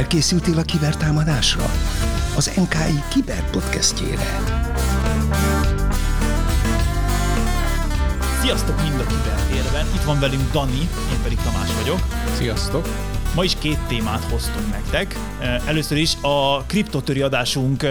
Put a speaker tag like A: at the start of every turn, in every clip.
A: Felkészültél a kibertámadásra? Az NKI Kiberpodcastjére.
B: Sziasztok mind a kibertérben, itt van velünk Dani, én pedig Tamás vagyok.
C: Sziasztok!
B: Ma is két témát hoztunk nektek. Először is a kriptotöri adásunk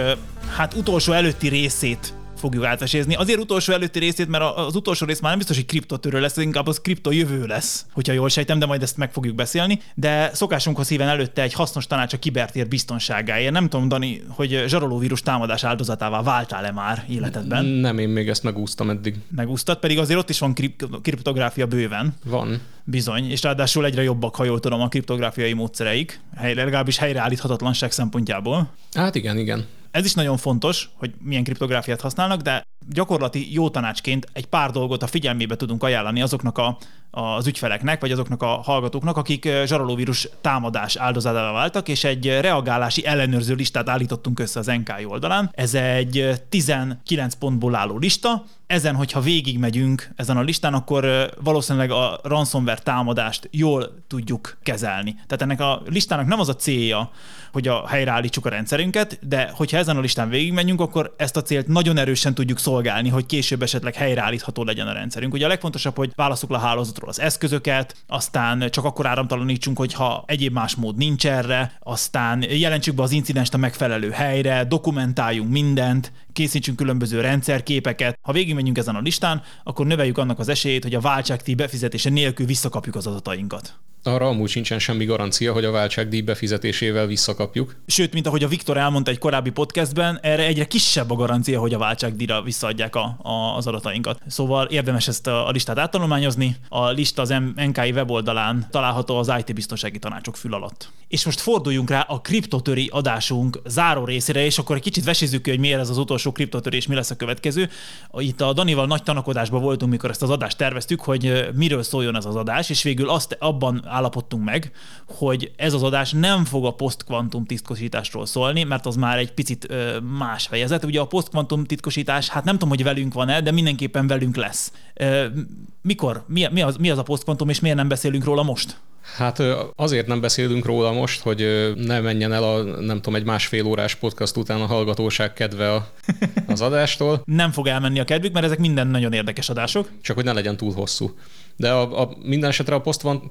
B: hát utolsó előtti részét fogjuk átvesézni. Azért utolsó előtti részét, mert az utolsó rész már nem biztos, hogy kriptotörő lesz, inkább az kripto jövő lesz, hogyha jól sejtem, de majd ezt meg fogjuk beszélni. De szokásunkhoz híven előtte egy hasznos tanács a kibertér biztonságáért. Nem tudom, Dani, hogy zsarolóvírus támadás áldozatává váltál-e már életedben?
C: Nem, én még ezt megúsztam eddig.
B: Megúsztad, pedig azért ott is van kriptográfia bőven.
C: Van.
B: Bizony, és ráadásul egyre jobbak, ha jól tudom, a kriptográfiai módszereik, helyre, legalábbis helyreállíthatatlanság szempontjából.
C: Hát igen, igen.
B: Ez is nagyon fontos, hogy milyen kriptográfiát használnak, de gyakorlati jó tanácsként egy pár dolgot a figyelmébe tudunk ajánlani azoknak a, az ügyfeleknek, vagy azoknak a hallgatóknak, akik zsarolóvírus támadás áldozatává váltak, és egy reagálási ellenőrző listát állítottunk össze az NKI oldalán. Ez egy 19 pontból álló lista, ezen, hogyha végigmegyünk ezen a listán, akkor valószínűleg a ransomware támadást jól tudjuk kezelni. Tehát ennek a listának nem az a célja, hogy a helyreállítsuk a rendszerünket, de hogyha ezen a listán végigmegyünk, akkor ezt a célt nagyon erősen tudjuk szolgálni, hogy később esetleg helyreállítható legyen a rendszerünk. Ugye a legfontosabb, hogy válaszuk le a hálózatról az eszközöket, aztán csak akkor áramtalanítsunk, hogyha egyéb más mód nincs erre, aztán jelentsük be az incidenst a megfelelő helyre, dokumentáljunk mindent, készítsünk különböző rendszerképeket. Ha végigmegyünk ezen a listán, akkor növeljük annak az esélyét, hogy a váltságdíj befizetése nélkül visszakapjuk az adatainkat.
C: Arra amúgy sincsen semmi garancia, hogy a váltságdíj befizetésével visszakapjuk.
B: Sőt, mint ahogy a Viktor elmondta egy korábbi podcastben, erre egyre kisebb a garancia, hogy a váltságdíjra visszaadják a, a, az adatainkat. Szóval érdemes ezt a, a listát áttanulmányozni. A lista az NKI weboldalán található az IT biztonsági tanácsok fül alatt. És most forduljunk rá a kriptotöri adásunk záró részére, és akkor egy kicsit vesézzük ki, hogy miért ez az utolsó kriptotöri, és mi lesz a következő. Itt a Danival nagy tanakodásban voltunk, mikor ezt az adást terveztük, hogy miről szóljon ez az adás, és végül azt abban állapodtunk meg, hogy ez az adás nem fog a posztkvantum titkosításról szólni, mert az már egy picit ö, más fejezet. Ugye a posztkvantum titkosítás, hát nem tudom, hogy velünk van-e, de mindenképpen velünk lesz. Ö, mikor? Mi, mi, az, mi az a posztkvantum, és miért nem beszélünk róla most?
C: Hát azért nem beszélünk róla most, hogy ne menjen el a, nem tudom, egy másfél órás podcast után a hallgatóság kedve a, az adástól.
B: nem fog elmenni a kedvük, mert ezek minden nagyon érdekes adások.
C: Csak hogy ne legyen túl hosszú. De a, a, minden esetre a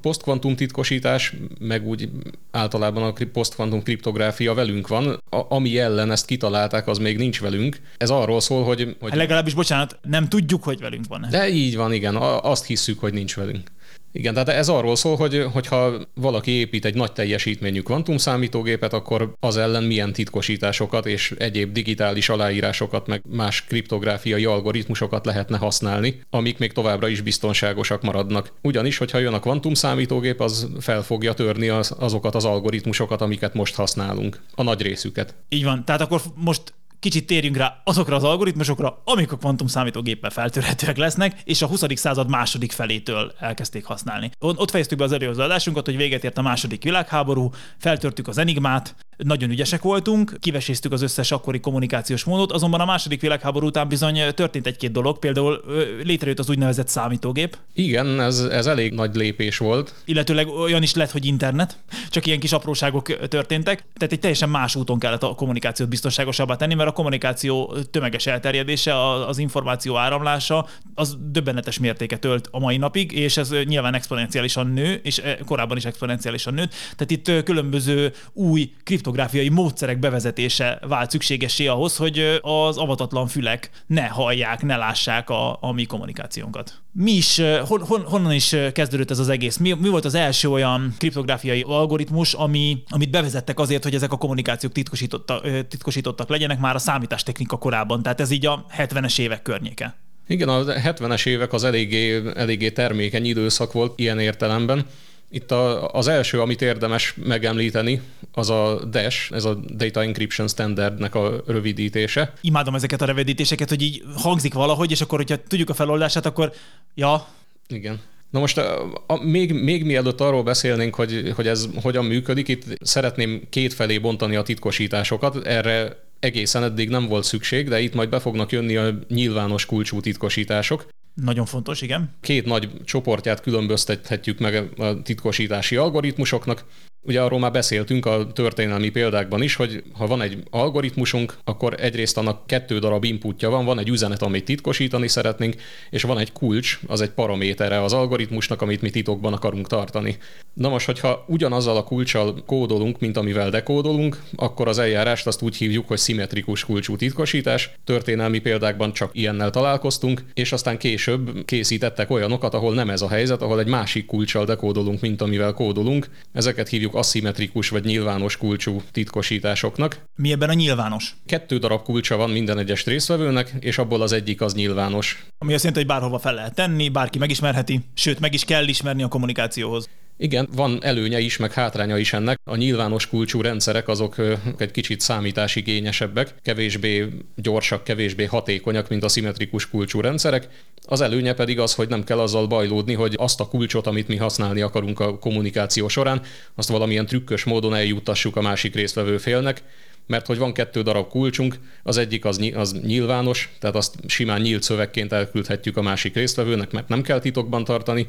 C: posztkvantum titkosítás, meg úgy általában a posztkvantum kriptográfia velünk van. A, ami ellen ezt kitalálták, az még nincs velünk. Ez arról szól, hogy... hogy...
B: Hát legalábbis, bocsánat, nem tudjuk, hogy velünk van.
C: De így van, igen. Azt hisszük, hogy nincs velünk. Igen, tehát ez arról szól, hogy hogyha valaki épít egy nagy teljesítményű kvantumszámítógépet, akkor az ellen milyen titkosításokat és egyéb digitális aláírásokat, meg más kriptográfiai algoritmusokat lehetne használni, amik még továbbra is biztonságosak maradnak. Ugyanis, hogyha jön a kvantumszámítógép, az fel fogja törni az, azokat az algoritmusokat, amiket most használunk, a nagy részüket.
B: Így van, tehát akkor most kicsit térjünk rá azokra az algoritmusokra, amik a kvantum számítógéppel feltörhetőek lesznek, és a 20. század második felétől elkezdték használni. Ott fejeztük be az előző adásunkat, hogy véget ért a második világháború, feltörtük az enigmát, nagyon ügyesek voltunk, kiveséztük az összes akkori kommunikációs módot, azonban a második világháború után bizony történt egy-két dolog, például létrejött az úgynevezett számítógép.
C: Igen, ez, ez elég nagy lépés volt.
B: Illetőleg olyan is lett, hogy internet, csak ilyen kis apróságok történtek, tehát egy teljesen más úton kellett a kommunikációt biztonságosabbá tenni, mert a kommunikáció tömeges elterjedése, az információ áramlása, az döbbenetes mértéket ölt a mai napig, és ez nyilván exponenciálisan nő, és korábban is exponenciálisan nőtt. Tehát itt különböző új kripto kriptográfiai módszerek bevezetése vált szükségessé ahhoz, hogy az avatatlan fülek ne hallják, ne lássák a, a mi kommunikációnkat. Mi is, hon, hon, honnan is kezdődött ez az egész? Mi, mi volt az első olyan kriptográfiai algoritmus, ami, amit bevezettek azért, hogy ezek a kommunikációk titkosítottak, titkosítottak legyenek már a számítástechnika korában, tehát ez így a 70-es évek környéke.
C: Igen, a 70-es évek az eléggé, eléggé termékeny időszak volt ilyen értelemben. Itt a, az első, amit érdemes megemlíteni, az a DASH, ez a Data Encryption Standardnek a rövidítése.
B: Imádom ezeket a rövidítéseket, hogy így hangzik valahogy, és akkor, hogyha tudjuk a feloldását, akkor ja.
C: Igen. Na most a, a, még, még mielőtt arról beszélnénk, hogy, hogy ez hogyan működik, itt szeretném két felé bontani a titkosításokat. Erre egészen eddig nem volt szükség, de itt majd be fognak jönni a nyilvános kulcsú titkosítások.
B: Nagyon fontos, igen.
C: Két nagy csoportját különböztethetjük meg a titkosítási algoritmusoknak. Ugye arról már beszéltünk a történelmi példákban is, hogy ha van egy algoritmusunk, akkor egyrészt annak kettő darab inputja van, van egy üzenet, amit titkosítani szeretnénk, és van egy kulcs, az egy paramétere az algoritmusnak, amit mi titokban akarunk tartani. Na most, hogyha ugyanazzal a kulcsal kódolunk, mint amivel dekódolunk, akkor az eljárást azt úgy hívjuk, hogy szimmetrikus kulcsú titkosítás. Történelmi példákban csak ilyennel találkoztunk, és aztán később készítettek olyanokat, ahol nem ez a helyzet, ahol egy másik kulcsal dekódolunk, mint amivel kódolunk. Ezeket hívjuk hívjuk aszimmetrikus vagy nyilvános kulcsú titkosításoknak.
B: Mi ebben a nyilvános?
C: Kettő darab kulcsa van minden egyes részvevőnek, és abból az egyik az nyilvános.
B: Ami azt jelenti, hogy bárhova fel lehet tenni, bárki megismerheti, sőt meg is kell ismerni a kommunikációhoz.
C: Igen, van előnye is, meg hátránya is ennek. A nyilvános kulcsú rendszerek azok egy kicsit számításigényesebbek, kevésbé gyorsak, kevésbé hatékonyak, mint a szimmetrikus kulcsú rendszerek. Az előnye pedig az, hogy nem kell azzal bajlódni, hogy azt a kulcsot, amit mi használni akarunk a kommunikáció során, azt valamilyen trükkös módon eljuttassuk a másik résztvevő félnek, mert hogy van kettő darab kulcsunk, az egyik az, az nyilvános, tehát azt simán nyílt szövegként elküldhetjük a másik résztvevőnek, mert nem kell titokban tartani,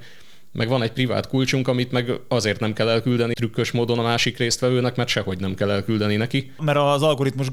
C: meg van egy privát kulcsunk, amit meg azért nem kell elküldeni trükkös módon a másik résztvevőnek, mert sehogy nem kell elküldeni neki.
B: Mert az, algoritmus,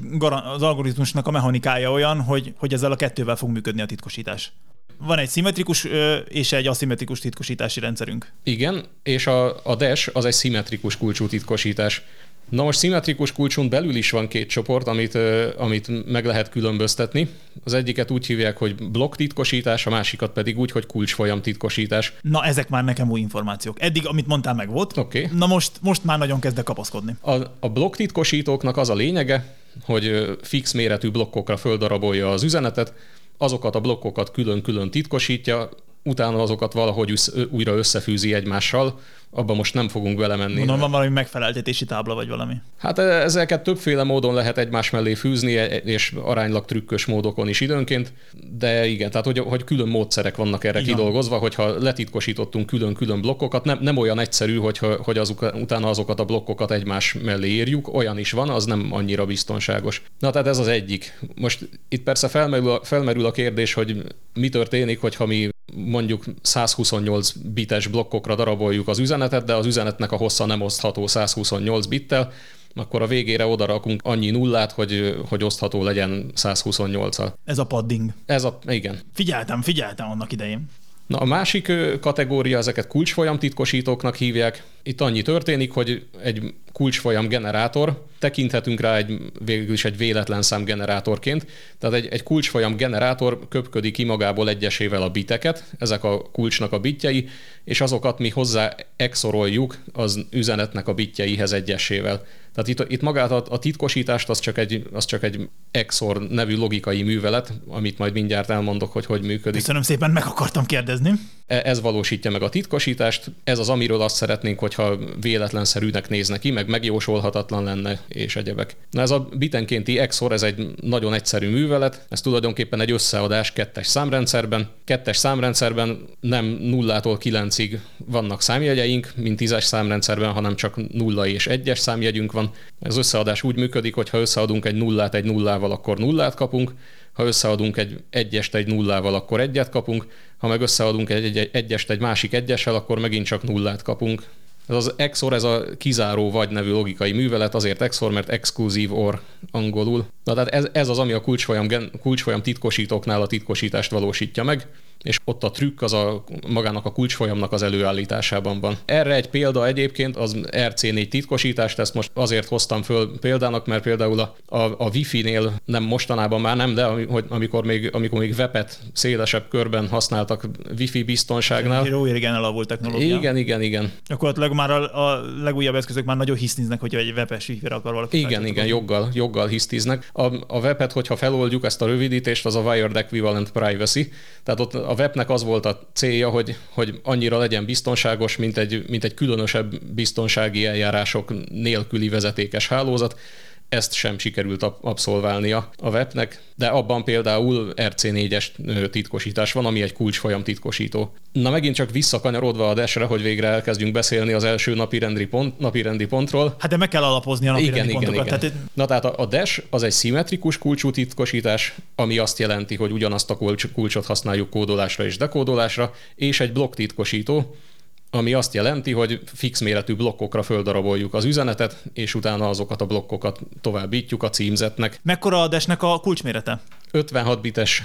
B: az algoritmusnak a mechanikája olyan, hogy, hogy ezzel a kettővel fog működni a titkosítás. Van egy szimmetrikus és egy aszimmetrikus titkosítási rendszerünk.
C: Igen, és a, a dash az egy szimmetrikus kulcsú titkosítás. Na most szimmetrikus kulcson belül is van két csoport, amit, amit meg lehet különböztetni. Az egyiket úgy hívják, hogy blokk titkosítás, a másikat pedig úgy, hogy kulcsfolyam titkosítás.
B: Na, ezek már nekem új információk. Eddig, amit mondtál, meg volt.
C: Oké. Okay.
B: Na most, most már nagyon kezdek kapaszkodni.
C: A, a blokk titkosítóknak az a lényege, hogy fix méretű blokkokra földarabolja az üzenetet, azokat a blokkokat külön-külön titkosítja, utána azokat valahogy újra összefűzi egymással, abban most nem fogunk belemenni.
B: Mondom, van valami megfeleltetési tábla vagy valami.
C: Hát e, ezeket többféle módon lehet egymás mellé fűzni, e, és aránylag trükkös módokon is időnként, de igen, tehát hogy, hogy külön módszerek vannak erre igen. kidolgozva, hogyha letitkosítottunk külön-külön blokkokat, nem, nem olyan egyszerű, hogy, hogy azok, utána azokat a blokkokat egymás mellé írjuk, olyan is van, az nem annyira biztonságos. Na tehát ez az egyik. Most itt persze felmerül a, felmerül a kérdés, hogy mi történik, hogyha mi mondjuk 128 bites blokkokra daraboljuk az üzenetet, de az üzenetnek a hossza nem osztható 128 bittel, akkor a végére oda rakunk annyi nullát, hogy, hogy osztható legyen 128-al.
B: Ez a padding.
C: Ez a, igen.
B: Figyeltem, figyeltem annak idején.
C: Na a másik kategória, ezeket kulcsfolyam titkosítóknak hívják. Itt annyi történik, hogy egy kulcsfolyam generátor, tekinthetünk rá egy, végül is egy véletlen szám generátorként, tehát egy, egy kulcsfolyam generátor köpködi ki magából egyesével a biteket, ezek a kulcsnak a bitjei, és azokat mi hozzá exoroljuk az üzenetnek a bitjeihez egyesével. Tehát itt, itt magát a, a titkosítást az csak, egy, az csak egy XOR nevű logikai művelet, amit majd mindjárt elmondok, hogy hogy működik.
B: Köszönöm szépen, meg akartam kérdezni.
C: E, ez valósítja meg a titkosítást, ez az, amiről azt szeretnénk, hogyha véletlenszerűnek nézne ki, meg megjósolhatatlan lenne, és egyebek. Na ez a bitenkénti XOR, ez egy nagyon egyszerű művelet, ez tulajdonképpen egy összeadás kettes számrendszerben. Kettes számrendszerben nem nullától kilencig vannak számjegyeink, mint tízes számrendszerben, hanem csak nulla és egyes számjegyünk van. Ez összeadás úgy működik, hogy ha összeadunk egy nullát egy nullával, akkor nullát kapunk, ha összeadunk egy egyest egy nullával, akkor egyet kapunk, ha meg összeadunk egy, egy egyest egy másik egyessel, akkor megint csak nullát kapunk. Ez az XOR, ez a kizáró vagy nevű logikai művelet, azért XOR, mert exkluzív OR angolul. Na tehát ez, ez az, ami a kulcsfolyam, kulcsfolyam titkosítóknál a titkosítást valósítja meg és ott a trükk az a magának a kulcsfolyamnak az előállításában van. Erre egy példa egyébként az RC4 titkosítást, ezt most azért hoztam föl példának, mert például a, a, a Wi-Fi-nél nem mostanában már nem, de hogy amikor még, amikor még webet szélesebb körben használtak Wi-Fi biztonságnál.
B: Jó régen elavult technológia.
C: Igen, igen, igen.
B: Gyakorlatilag már a, a legújabb eszközök már nagyon hisztiznek, hogy egy webes wifi akar valaki.
C: Igen, igen, joggal, joggal hisztiznek. A, a webet, hogyha feloldjuk ezt a rövidítést, az a Wired Equivalent Privacy, tehát ott a webnek az volt a célja, hogy, hogy annyira legyen biztonságos, mint egy, mint egy különösebb biztonsági eljárások nélküli vezetékes hálózat ezt sem sikerült abszolválnia a webnek, de abban például RC4-es titkosítás van, ami egy kulcsfolyam titkosító. Na megint csak visszakanyarodva a desre, hogy végre elkezdjünk beszélni az első napi rendi, pont, napi rendi pontról.
B: Hát de meg kell alapozni a napi
C: igen,
B: rendi
C: igen,
B: pontokat.
C: Igen. Tehát... Na tehát a, a dash az egy szimmetrikus kulcsú titkosítás, ami azt jelenti, hogy ugyanazt a kulcs, kulcsot használjuk kódolásra és dekódolásra, és egy blokk titkosító, ami azt jelenti, hogy fix méretű blokkokra földaraboljuk az üzenetet, és utána azokat a blokkokat továbbítjuk a címzetnek.
B: Mekkora a desnek a kulcsmérete?
C: 56 bites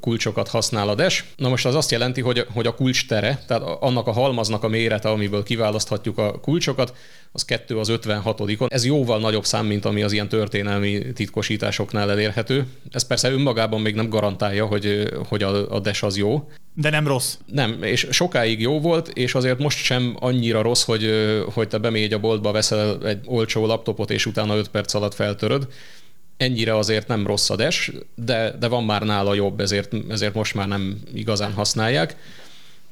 C: kulcsokat használ a DES. Na most az azt jelenti, hogy, hogy a kulcs tere, tehát annak a halmaznak a mérete, amiből kiválaszthatjuk a kulcsokat, az 2 az 56-on. Ez jóval nagyobb szám, mint ami az ilyen történelmi titkosításoknál elérhető. Ez persze önmagában még nem garantálja, hogy, hogy a, a DES az jó.
B: De nem rossz.
C: Nem, és sokáig jó volt, és azért most sem annyira rossz, hogy, hogy te bemégy a boltba, veszel egy olcsó laptopot, és utána 5 perc alatt feltöröd ennyire azért nem rossz a des, de, de van már nála jobb, ezért, ezért most már nem igazán használják.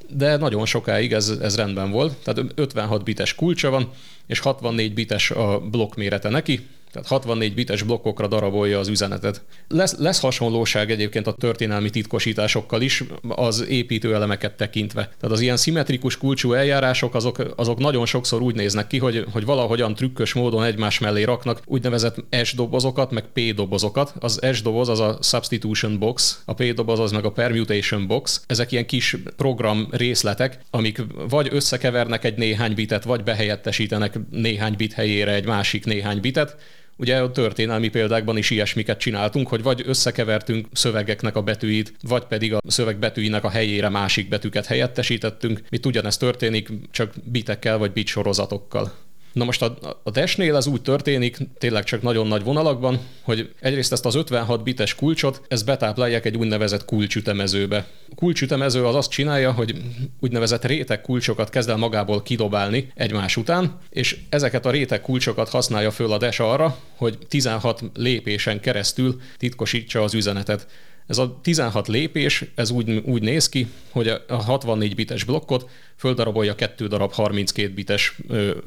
C: De nagyon sokáig ez, ez rendben volt, tehát 56 bites kulcsa van, és 64 bites a blokk mérete neki, tehát 64 bites blokkokra darabolja az üzenetet. Lesz, lesz hasonlóság egyébként a történelmi titkosításokkal is az építőelemeket tekintve. Tehát az ilyen szimmetrikus kulcsú eljárások azok, azok nagyon sokszor úgy néznek ki, hogy, hogy valahogyan trükkös módon egymás mellé raknak úgynevezett S dobozokat, meg P dobozokat. Az S doboz az a substitution box, a P doboz az meg a permutation box. Ezek ilyen kis program részletek, amik vagy összekevernek egy néhány bitet, vagy behelyettesítenek néhány bit helyére egy másik néhány bitet, Ugye a történelmi példákban is ilyesmiket csináltunk, hogy vagy összekevertünk szövegeknek a betűit, vagy pedig a szöveg betűinek a helyére másik betűket helyettesítettünk. Itt ugyanezt történik, csak bitekkel vagy bit sorozatokkal. Na most a, a Dash-nél ez úgy történik, tényleg csak nagyon nagy vonalakban, hogy egyrészt ezt az 56 bites kulcsot, ezt betáplálják egy úgynevezett kulcsütemezőbe. A kulcsütemező az azt csinálja, hogy úgynevezett réteg kulcsokat kezd el magából kidobálni egymás után, és ezeket a réteg kulcsokat használja föl a Dash arra, hogy 16 lépésen keresztül titkosítsa az üzenetet. Ez a 16 lépés, ez úgy, úgy néz ki, hogy a 64 bites blokkot földarabolja kettő darab 32 bites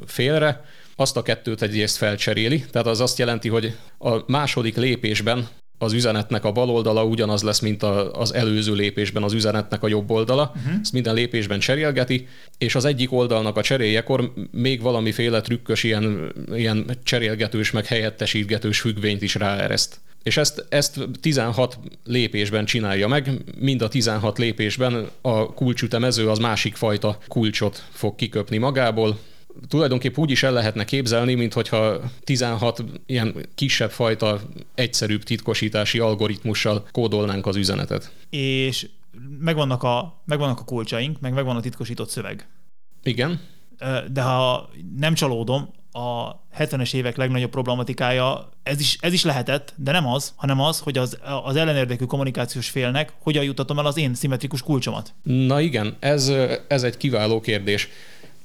C: félre, azt a kettőt egyrészt felcseréli, tehát az azt jelenti, hogy a második lépésben az üzenetnek a bal oldala ugyanaz lesz, mint a, az előző lépésben az üzenetnek a jobb oldala. Uh-huh. Ezt minden lépésben cserélgeti, és az egyik oldalnak a cseréjekor még valamiféle trükkös ilyen, ilyen cserélgetős, meg helyettesítgetős függvényt is ráereszt. És ezt, ezt 16 lépésben csinálja meg, mind a 16 lépésben a kulcsütemező az másik fajta kulcsot fog kiköpni magából, tulajdonképp úgy is el lehetne képzelni, mint hogyha 16 ilyen kisebb fajta, egyszerűbb titkosítási algoritmussal kódolnánk az üzenetet.
B: És megvannak a, megvannak a kulcsaink, meg megvan a titkosított szöveg.
C: Igen.
B: De ha nem csalódom, a 70-es évek legnagyobb problematikája, ez is, ez is lehetett, de nem az, hanem az, hogy az, az ellenérdekű kommunikációs félnek hogyan jutatom el az én szimmetrikus kulcsomat.
C: Na igen, ez, ez egy kiváló kérdés.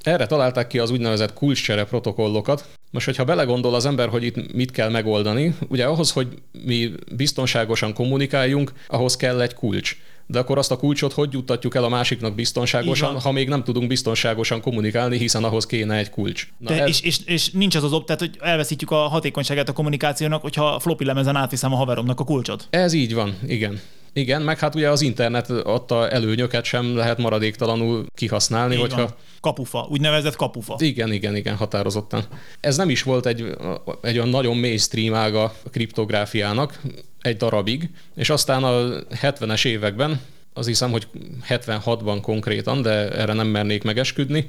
C: Erre találták ki az úgynevezett kulcscsere protokollokat. Most, hogyha belegondol az ember, hogy itt mit kell megoldani, ugye ahhoz, hogy mi biztonságosan kommunikáljunk, ahhoz kell egy kulcs de akkor azt a kulcsot hogy juttatjuk el a másiknak biztonságosan, ha még nem tudunk biztonságosan kommunikálni, hiszen ahhoz kéne egy kulcs.
B: Na De ez... és, és, és, nincs az az op, tehát hogy elveszítjük a hatékonyságát a kommunikációnak, hogyha floppy lemezen átviszem a haveromnak a kulcsot.
C: Ez így van, igen. Igen, meg hát ugye az internet adta előnyöket sem lehet maradéktalanul kihasználni, Így hogyha... Van.
B: Kapufa, úgynevezett kapufa.
C: Igen, igen, igen, határozottan. Ez nem is volt egy, egy olyan nagyon mainstream ága a kriptográfiának egy darabig, és aztán a 70-es években, az hiszem, hogy 76-ban konkrétan, de erre nem mernék megesküdni,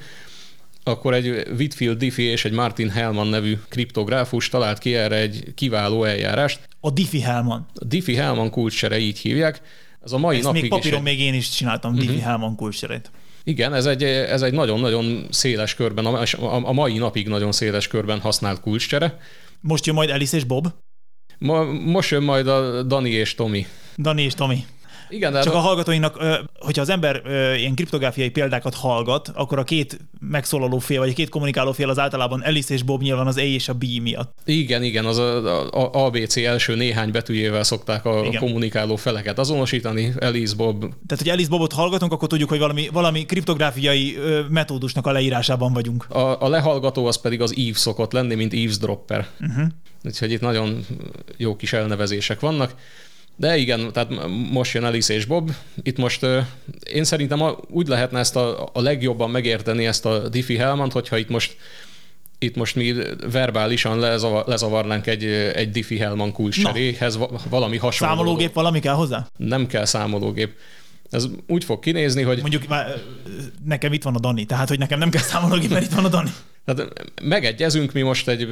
C: akkor egy Whitfield Diffie és egy Martin Hellman nevű kriptográfus talált ki erre egy kiváló eljárást.
B: A Diffie-Hellman.
C: A Diffie-Hellman kulcsere így hívják.
B: Ez a mai Ezt napig még papíron egy... még én is csináltam uh-huh. Diffie-Hellman kulcserét.
C: Igen, ez egy, ez egy nagyon-nagyon széles körben, a, a mai napig nagyon széles körben használt kulcscsere.
B: Most jön majd Alice és Bob?
C: Ma, most jön majd a Dani és Tomi.
B: Dani és Tomi.
C: Igen,
B: de Csak a hallgatóinknak, hogyha az ember ilyen kriptográfiai példákat hallgat, akkor a két megszólaló fél, vagy a két kommunikáló fél az általában Alice és Bob nyilván az A és a B miatt.
C: Igen, igen, az a, a ABC első néhány betűjével szokták a igen. kommunikáló feleket azonosítani, Alice Bob.
B: Tehát, hogy Alice Bobot hallgatunk, akkor tudjuk, hogy valami, valami kriptográfiai metódusnak a leírásában vagyunk.
C: A, a lehallgató az pedig az Eve szokott lenni, mint eavesdropper. Uh-huh. Úgyhogy itt nagyon jó kis elnevezések vannak. De igen, tehát most jön Alice és Bob. Itt most én szerintem úgy lehetne ezt a, a legjobban megérteni ezt a Diffie Hellmant, hogyha itt most itt most mi verbálisan lezavar, lezavarnánk egy, egy Diffie Hellman kulcseréhez, valami hasonló.
B: Számológép valami kell hozzá?
C: Nem kell számológép. Ez úgy fog kinézni, hogy
B: Mondjuk már, nekem itt van a Dani, tehát hogy nekem nem kell számolni, mert itt van a Dani.
C: tehát megegyezünk mi most egy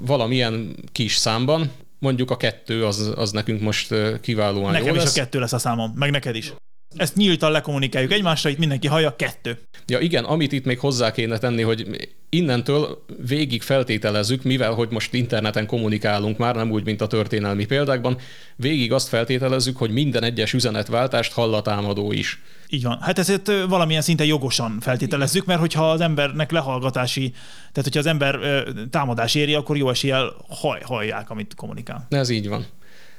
C: valamilyen kis számban, mondjuk a kettő az, az nekünk most kiválóan
B: Nekem
C: jó
B: is
C: lesz.
B: a kettő lesz a számom, meg neked is. Ezt nyíltan lekommunikáljuk egymásra, itt mindenki hallja, kettő.
C: Ja igen, amit itt még hozzá kéne tenni, hogy innentől végig feltételezzük, mivel hogy most interneten kommunikálunk már, nem úgy, mint a történelmi példákban, végig azt feltételezzük, hogy minden egyes üzenetváltást hall a támadó is.
B: Így van. Hát ezért ö, valamilyen szinten jogosan feltételezzük, mert hogyha az embernek lehallgatási, tehát hogyha az ember támadás éri, akkor jó eséllyel haj, hallják, amit kommunikál.
C: Ez így van.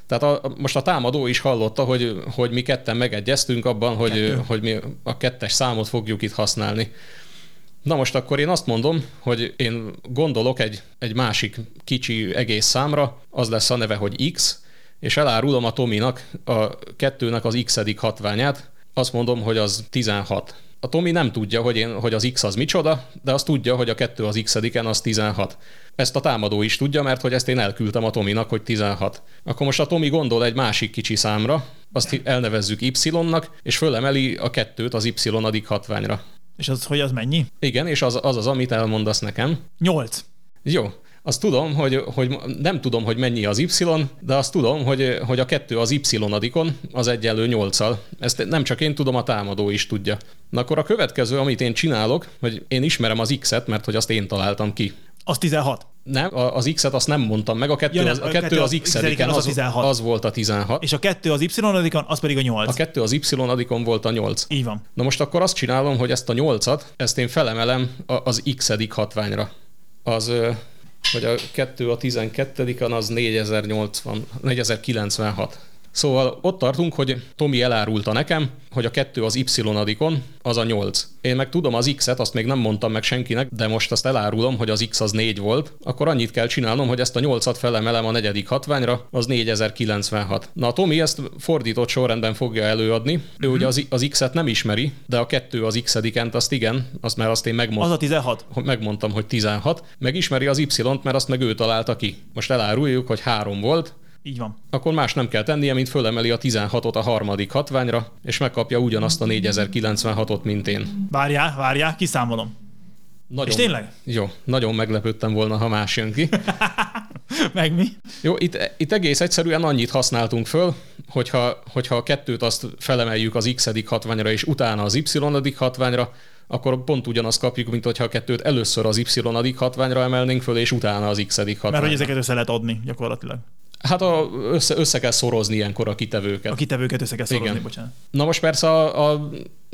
C: Tehát a, most a támadó is hallotta, hogy, hogy mi ketten megegyeztünk abban, hogy,
B: Kettő.
C: hogy mi a kettes számot fogjuk itt használni. Na most akkor én azt mondom, hogy én gondolok egy, egy másik kicsi egész számra, az lesz a neve, hogy X, és elárulom a Tominak a kettőnek az x hatványát, azt mondom, hogy az 16. A Tomi nem tudja, hogy, én, hogy az X az micsoda, de azt tudja, hogy a kettő az X-ediken az 16. Ezt a támadó is tudja, mert hogy ezt én elküldtem a Tominak, hogy 16. Akkor most a Tomi gondol egy másik kicsi számra, azt elnevezzük Y-nak, és fölemeli a kettőt az Y hatványra.
B: És az, hogy az mennyi?
C: Igen, és az az, az amit elmondasz nekem.
B: Nyolc.
C: Jó, azt tudom, hogy, hogy nem tudom, hogy mennyi az Y, de azt tudom, hogy, hogy a kettő az Y-adikon az egyenlő 8 Ezt nem csak én tudom, a támadó is tudja. Na akkor a következő, amit én csinálok, hogy én ismerem az X-et, mert hogy azt én találtam ki.
B: Az 16.
C: Nem, az X-et azt nem mondtam meg, a kettő,
B: Ja, nem,
C: az, a kettő
B: kettő
C: az
B: az
C: X-ediken,
B: az
C: az,
B: 16.
C: az volt a 16.
B: És a kettő az Y-adikon, az pedig a 8.
C: A kettő az Y-adikon volt a 8.
B: Így van.
C: Na most akkor azt csinálom, hogy ezt a 8-at, ezt én felemelem az x hatványra. Az, hogy a 2 a 12-en az 4080, 4096. Szóval ott tartunk, hogy Tomi elárulta nekem, hogy a 2 az y-adikon, az a 8. Én meg tudom az x-et, azt még nem mondtam meg senkinek, de most azt elárulom, hogy az x az 4 volt, akkor annyit kell csinálnom, hogy ezt a 8-at felemelem a negyedik hatványra, az 4096. Na a Tomi ezt fordított sorrendben fogja előadni. Ő ugye az, az x-et nem ismeri, de a 2 az x-edikent azt igen, azt mert azt én megmondtam
B: Az a 16.
C: hogy megmondtam, hogy 16, meg ismeri az Y-t, mert azt meg ő találta ki. Most eláruljuk, hogy 3 volt,
B: Így van.
C: akkor más nem kell tennie, mint fölemeli a 16-ot a harmadik hatványra, és megkapja ugyanazt a 4096-ot, mint én.
B: Várjál, várjál, kiszámolom.
C: Nagyon,
B: És tényleg?
C: Jó, nagyon meglepődtem volna, ha más jön ki.
B: Meg mi?
C: Jó, itt, itt egész egyszerűen annyit használtunk föl, hogyha, hogyha a kettőt azt felemeljük az x hatványra, és utána az y hatványra, akkor pont ugyanazt kapjuk, mint hogyha a kettőt először az y hatványra emelnénk föl, és utána az x hatványra.
B: Mert hogy ezeket össze lehet adni gyakorlatilag.
C: Hát a, össze, össze kell szorozni ilyenkor a kitevőket.
B: A kitevőket össze kell szorozni,
C: Igen.
B: bocsánat.
C: Na most persze a, a,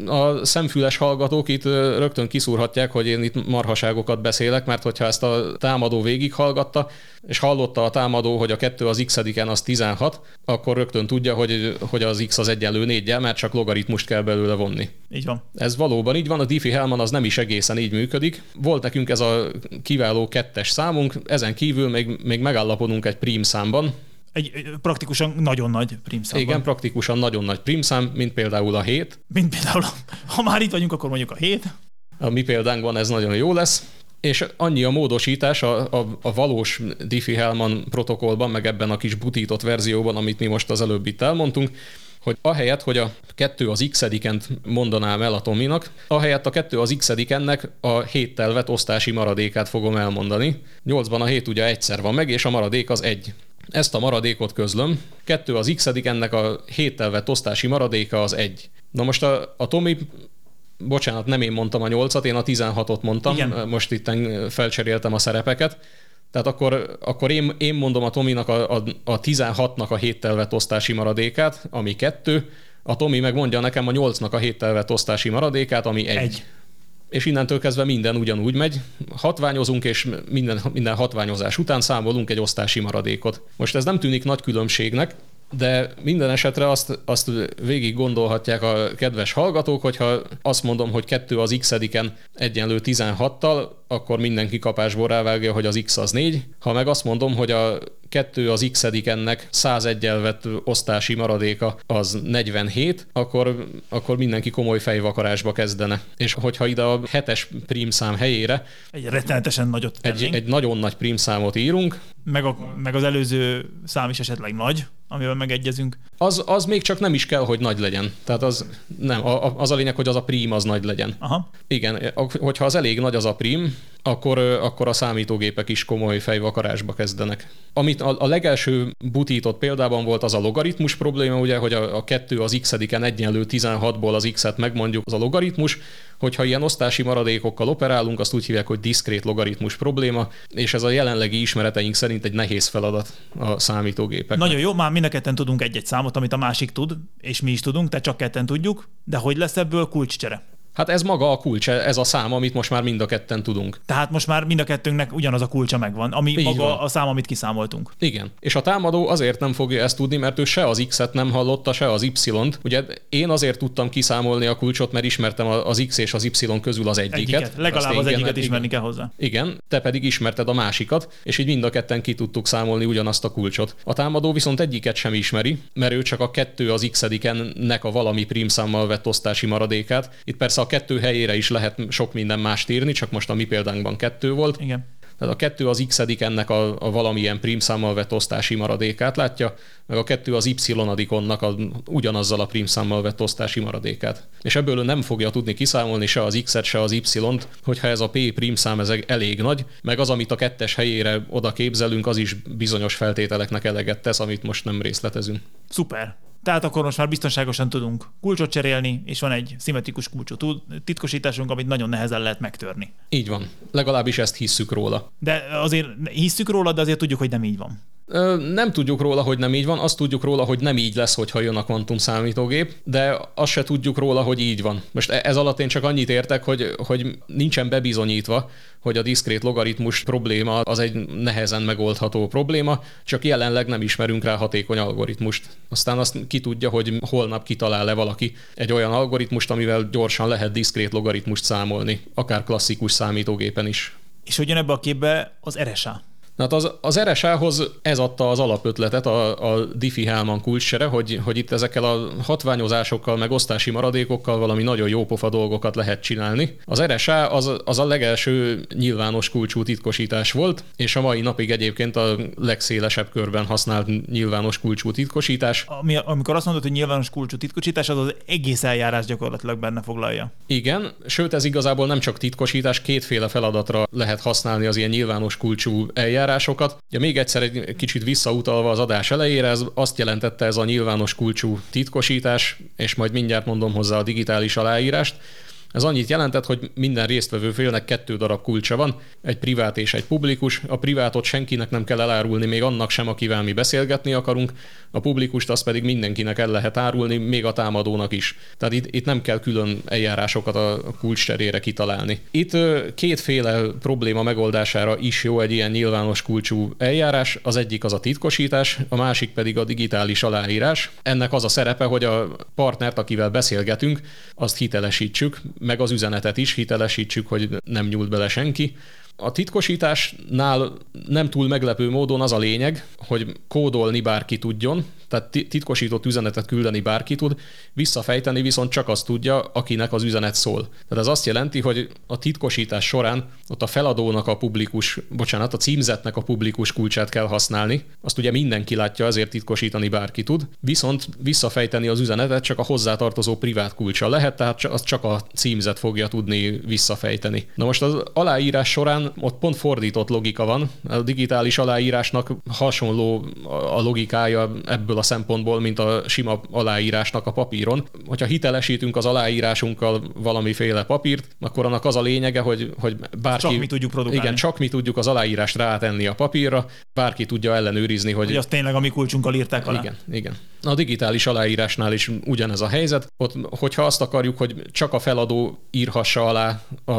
C: a szemfüles hallgatók itt rögtön kiszúrhatják, hogy én itt marhaságokat beszélek, mert hogyha ezt a támadó végighallgatta, és hallotta a támadó, hogy a kettő az x-ediken az 16, akkor rögtön tudja, hogy, hogy az x az egyenlő négyel, mert csak logaritmust kell belőle vonni.
B: Így van.
C: Ez valóban így van, a Diffie-Hellman az nem is egészen így működik. Volt nekünk ez a kiváló kettes számunk, ezen kívül még, még megállapodunk egy prim számban,
B: Egy, egy praktikusan nagyon nagy prímszámban.
C: igen, praktikusan nagyon nagy prímszám, mint például a 7.
B: Mint például, ha már itt vagyunk, akkor mondjuk a 7.
C: A mi példánkban ez nagyon jó lesz. És annyi a módosítás a, a, a valós Diffie-Hellman protokollban, meg ebben a kis butított verzióban, amit mi most az előbb itt elmondtunk, hogy ahelyett, hogy a kettő az x mondanám el a Tominak, ahelyett a kettő az x ennek a héttel vett osztási maradékát fogom elmondani. 8-ban a hét ugye egyszer van meg, és a maradék az egy. Ezt a maradékot közlöm. Kettő az x ennek a héttel vett osztási maradéka az egy. Na most a, a Tomi bocsánat, nem én mondtam a 8-at, én a 16-ot mondtam,
B: Igen.
C: most itt felcseréltem a szerepeket. Tehát akkor, akkor én, én mondom a Tominak a, a, a 16-nak a héttel vett osztási maradékát, ami kettő, a Tomi meg mondja nekem a 8-nak a héttel vett osztási maradékát, ami egy.
B: Egy.
C: És innentől kezdve minden ugyanúgy megy. Hatványozunk, és minden, minden hatványozás után számolunk egy osztási maradékot. Most ez nem tűnik nagy különbségnek, de minden esetre azt, azt végig gondolhatják a kedves hallgatók, hogyha azt mondom, hogy kettő az x-ediken egyenlő 16-tal, akkor mindenki kapásból rávágja, hogy az x az 4. Ha meg azt mondom, hogy a kettő az x-edikennek 101 vett osztási maradéka az 47, akkor, akkor mindenki komoly fejvakarásba kezdene. És hogyha ide a hetes prímszám helyére
B: Egy rettenetesen nagyot
C: egy,
B: tennénk.
C: egy nagyon nagy prímszámot írunk,
B: Meg, a, meg az előző szám is esetleg nagy. amivel megegyezünk.
C: Az, az még csak nem is kell, hogy nagy legyen. Tehát az nem, a, az a lényeg, hogy az a prim az nagy legyen.
B: Aha.
C: Igen, hogyha az elég nagy az a prim, akkor, akkor a számítógépek is komoly fejvakarásba kezdenek. Amit a, a legelső butított példában volt az a logaritmus probléma, ugye, hogy a, a kettő az x-ediken egyenlő 16-ból az x-et megmondjuk, az a logaritmus, hogyha ilyen osztási maradékokkal operálunk, azt úgy hívják, hogy diszkrét logaritmus probléma, és ez a jelenlegi ismereteink szerint egy nehéz feladat a számítógépek.
B: Nagyon jó, már mind a tudunk egy-egy számot, amit a másik tud, és mi is tudunk, tehát csak ketten tudjuk, de hogy lesz ebből kulcscsere?
C: Hát ez maga a kulcs, ez a szám, amit most már mind a ketten tudunk.
B: Tehát most már mind a kettőnknek ugyanaz a kulcsa megvan, ami Így maga van. a szám, amit kiszámoltunk.
C: Igen. És a támadó azért nem fogja ezt tudni, mert ő se az X-et nem hallotta, se az Y-t. Ugye én azért tudtam kiszámolni a kulcsot, mert ismertem az X és az Y közül az egyiket. egyiket.
B: Legalább az egyiket ismerni kell hozzá.
C: Igen, te pedig ismerted a másikat, és így mind a ketten ki tudtuk számolni ugyanazt a kulcsot. A támadó viszont egyiket sem ismeri, mert ő csak a kettő az x-edikennek a valami prímszámmal vett osztási maradékát. Itt persze a kettő helyére is lehet sok minden mást írni, csak most a mi példánkban kettő volt.
B: Igen.
C: Tehát a kettő az x ennek a, a valamilyen prímszámmal vett osztási maradékát látja, meg a kettő az y-adikonnak a, ugyanazzal a prímszámmal vett osztási maradékát. És ebből nem fogja tudni kiszámolni se az x-et, se az y-t, hogyha ez a p prímszám ez elég nagy, meg az, amit a kettes helyére oda képzelünk, az is bizonyos feltételeknek eleget tesz, amit most nem részletezünk.
B: Szuper. Tehát akkor most már biztonságosan tudunk kulcsot cserélni, és van egy szimmetrikus kulcsot titkosításunk, amit nagyon nehezen lehet megtörni.
C: Így van. Legalábbis ezt hisszük róla.
B: De azért hisszük róla, de azért tudjuk, hogy nem így van.
C: Nem tudjuk róla, hogy nem így van, azt tudjuk róla, hogy nem így lesz, hogyha jön a kvantum számítógép, de azt se tudjuk róla, hogy így van. Most e- ez alatt én csak annyit értek, hogy, hogy nincsen bebizonyítva, hogy a diszkrét logaritmus probléma az egy nehezen megoldható probléma, csak jelenleg nem ismerünk rá hatékony algoritmust. Aztán azt ki tudja, hogy holnap kitalál-e valaki egy olyan algoritmust, amivel gyorsan lehet diszkrét logaritmust számolni, akár klasszikus számítógépen is.
B: És hogy jön ebbe a képbe az RSA?
C: Na hát az, az RSA-hoz ez adta az alapötletet a, a Diffie-Hellman kulcsere, hogy, hogy itt ezekkel a hatványozásokkal, meg osztási maradékokkal valami nagyon jópofa dolgokat lehet csinálni. Az RSA az, az a legelső nyilvános kulcsú titkosítás volt, és a mai napig egyébként a legszélesebb körben használt nyilvános kulcsú titkosítás.
B: Ami, amikor azt mondod, hogy nyilvános kulcsú titkosítás, az az egész eljárás gyakorlatilag benne foglalja.
C: Igen, sőt ez igazából nem csak titkosítás, kétféle feladatra lehet használni az ilyen nyilvános kulcsú eljárás eljárásokat. Ja, még egyszer egy kicsit visszautalva az adás elejére, ez azt jelentette ez a nyilvános kulcsú titkosítás, és majd mindjárt mondom hozzá a digitális aláírást, ez annyit jelentett, hogy minden résztvevő félnek kettő darab kulcsa van, egy privát és egy publikus. A privátot senkinek nem kell elárulni, még annak sem, akivel mi beszélgetni akarunk, a publikust azt pedig mindenkinek el lehet árulni, még a támadónak is. Tehát itt, itt nem kell külön eljárásokat a kulcsterére kitalálni. Itt kétféle probléma megoldására is jó egy ilyen nyilvános kulcsú eljárás. Az egyik az a titkosítás, a másik pedig a digitális aláírás. Ennek az a szerepe, hogy a partnert, akivel beszélgetünk, azt hitelesítsük, meg az üzenetet is hitelesítsük, hogy nem nyúlt bele senki. A titkosításnál nem túl meglepő módon az a lényeg, hogy kódolni bárki tudjon, tehát titkosított üzenetet küldeni bárki tud, visszafejteni viszont csak azt tudja, akinek az üzenet szól. Tehát ez azt jelenti, hogy a titkosítás során ott a feladónak a publikus, bocsánat, a címzetnek a publikus kulcsát kell használni. Azt ugye mindenki látja, ezért titkosítani bárki tud, viszont visszafejteni az üzenetet csak a hozzátartozó privát kulcsa lehet, tehát az csak a címzet fogja tudni visszafejteni. Na most az aláírás során ott pont fordított logika van. A digitális aláírásnak hasonló a logikája ebből a szempontból, mint a sima aláírásnak a papíron. Hogyha hitelesítünk az aláírásunkkal valamiféle papírt, akkor annak az a lényege, hogy, hogy bárki...
B: Csak mi tudjuk produkálni.
C: Igen, csak mi tudjuk az aláírást rátenni a papírra, bárki tudja ellenőrizni, hogy...
B: Hogy azt tényleg a mi kulcsunkal írták alá.
C: Igen, igen. A digitális aláírásnál is ugyanez a helyzet. Ott, hogyha azt akarjuk, hogy csak a feladó írhassa alá a,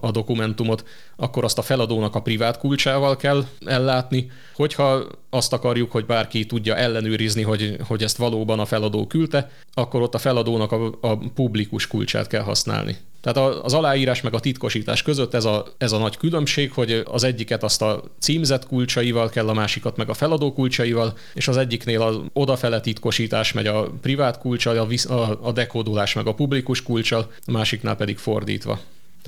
C: a dokumentumot, akkor azt a feladónak a privát kulcsával kell ellátni. Hogyha azt akarjuk, hogy bárki tudja ellenőrizni, hogy, hogy ezt valóban a feladó küldte, akkor ott a feladónak a, a publikus kulcsát kell használni. Tehát az aláírás meg a titkosítás között ez a, ez a nagy különbség, hogy az egyiket azt a címzet kulcsaival kell, a másikat meg a feladó kulcsaival, és az egyiknél az odafele titkosítás megy a privát kulcsal, a, a, a dekódolás meg a publikus kulcsal, a másiknál pedig fordítva.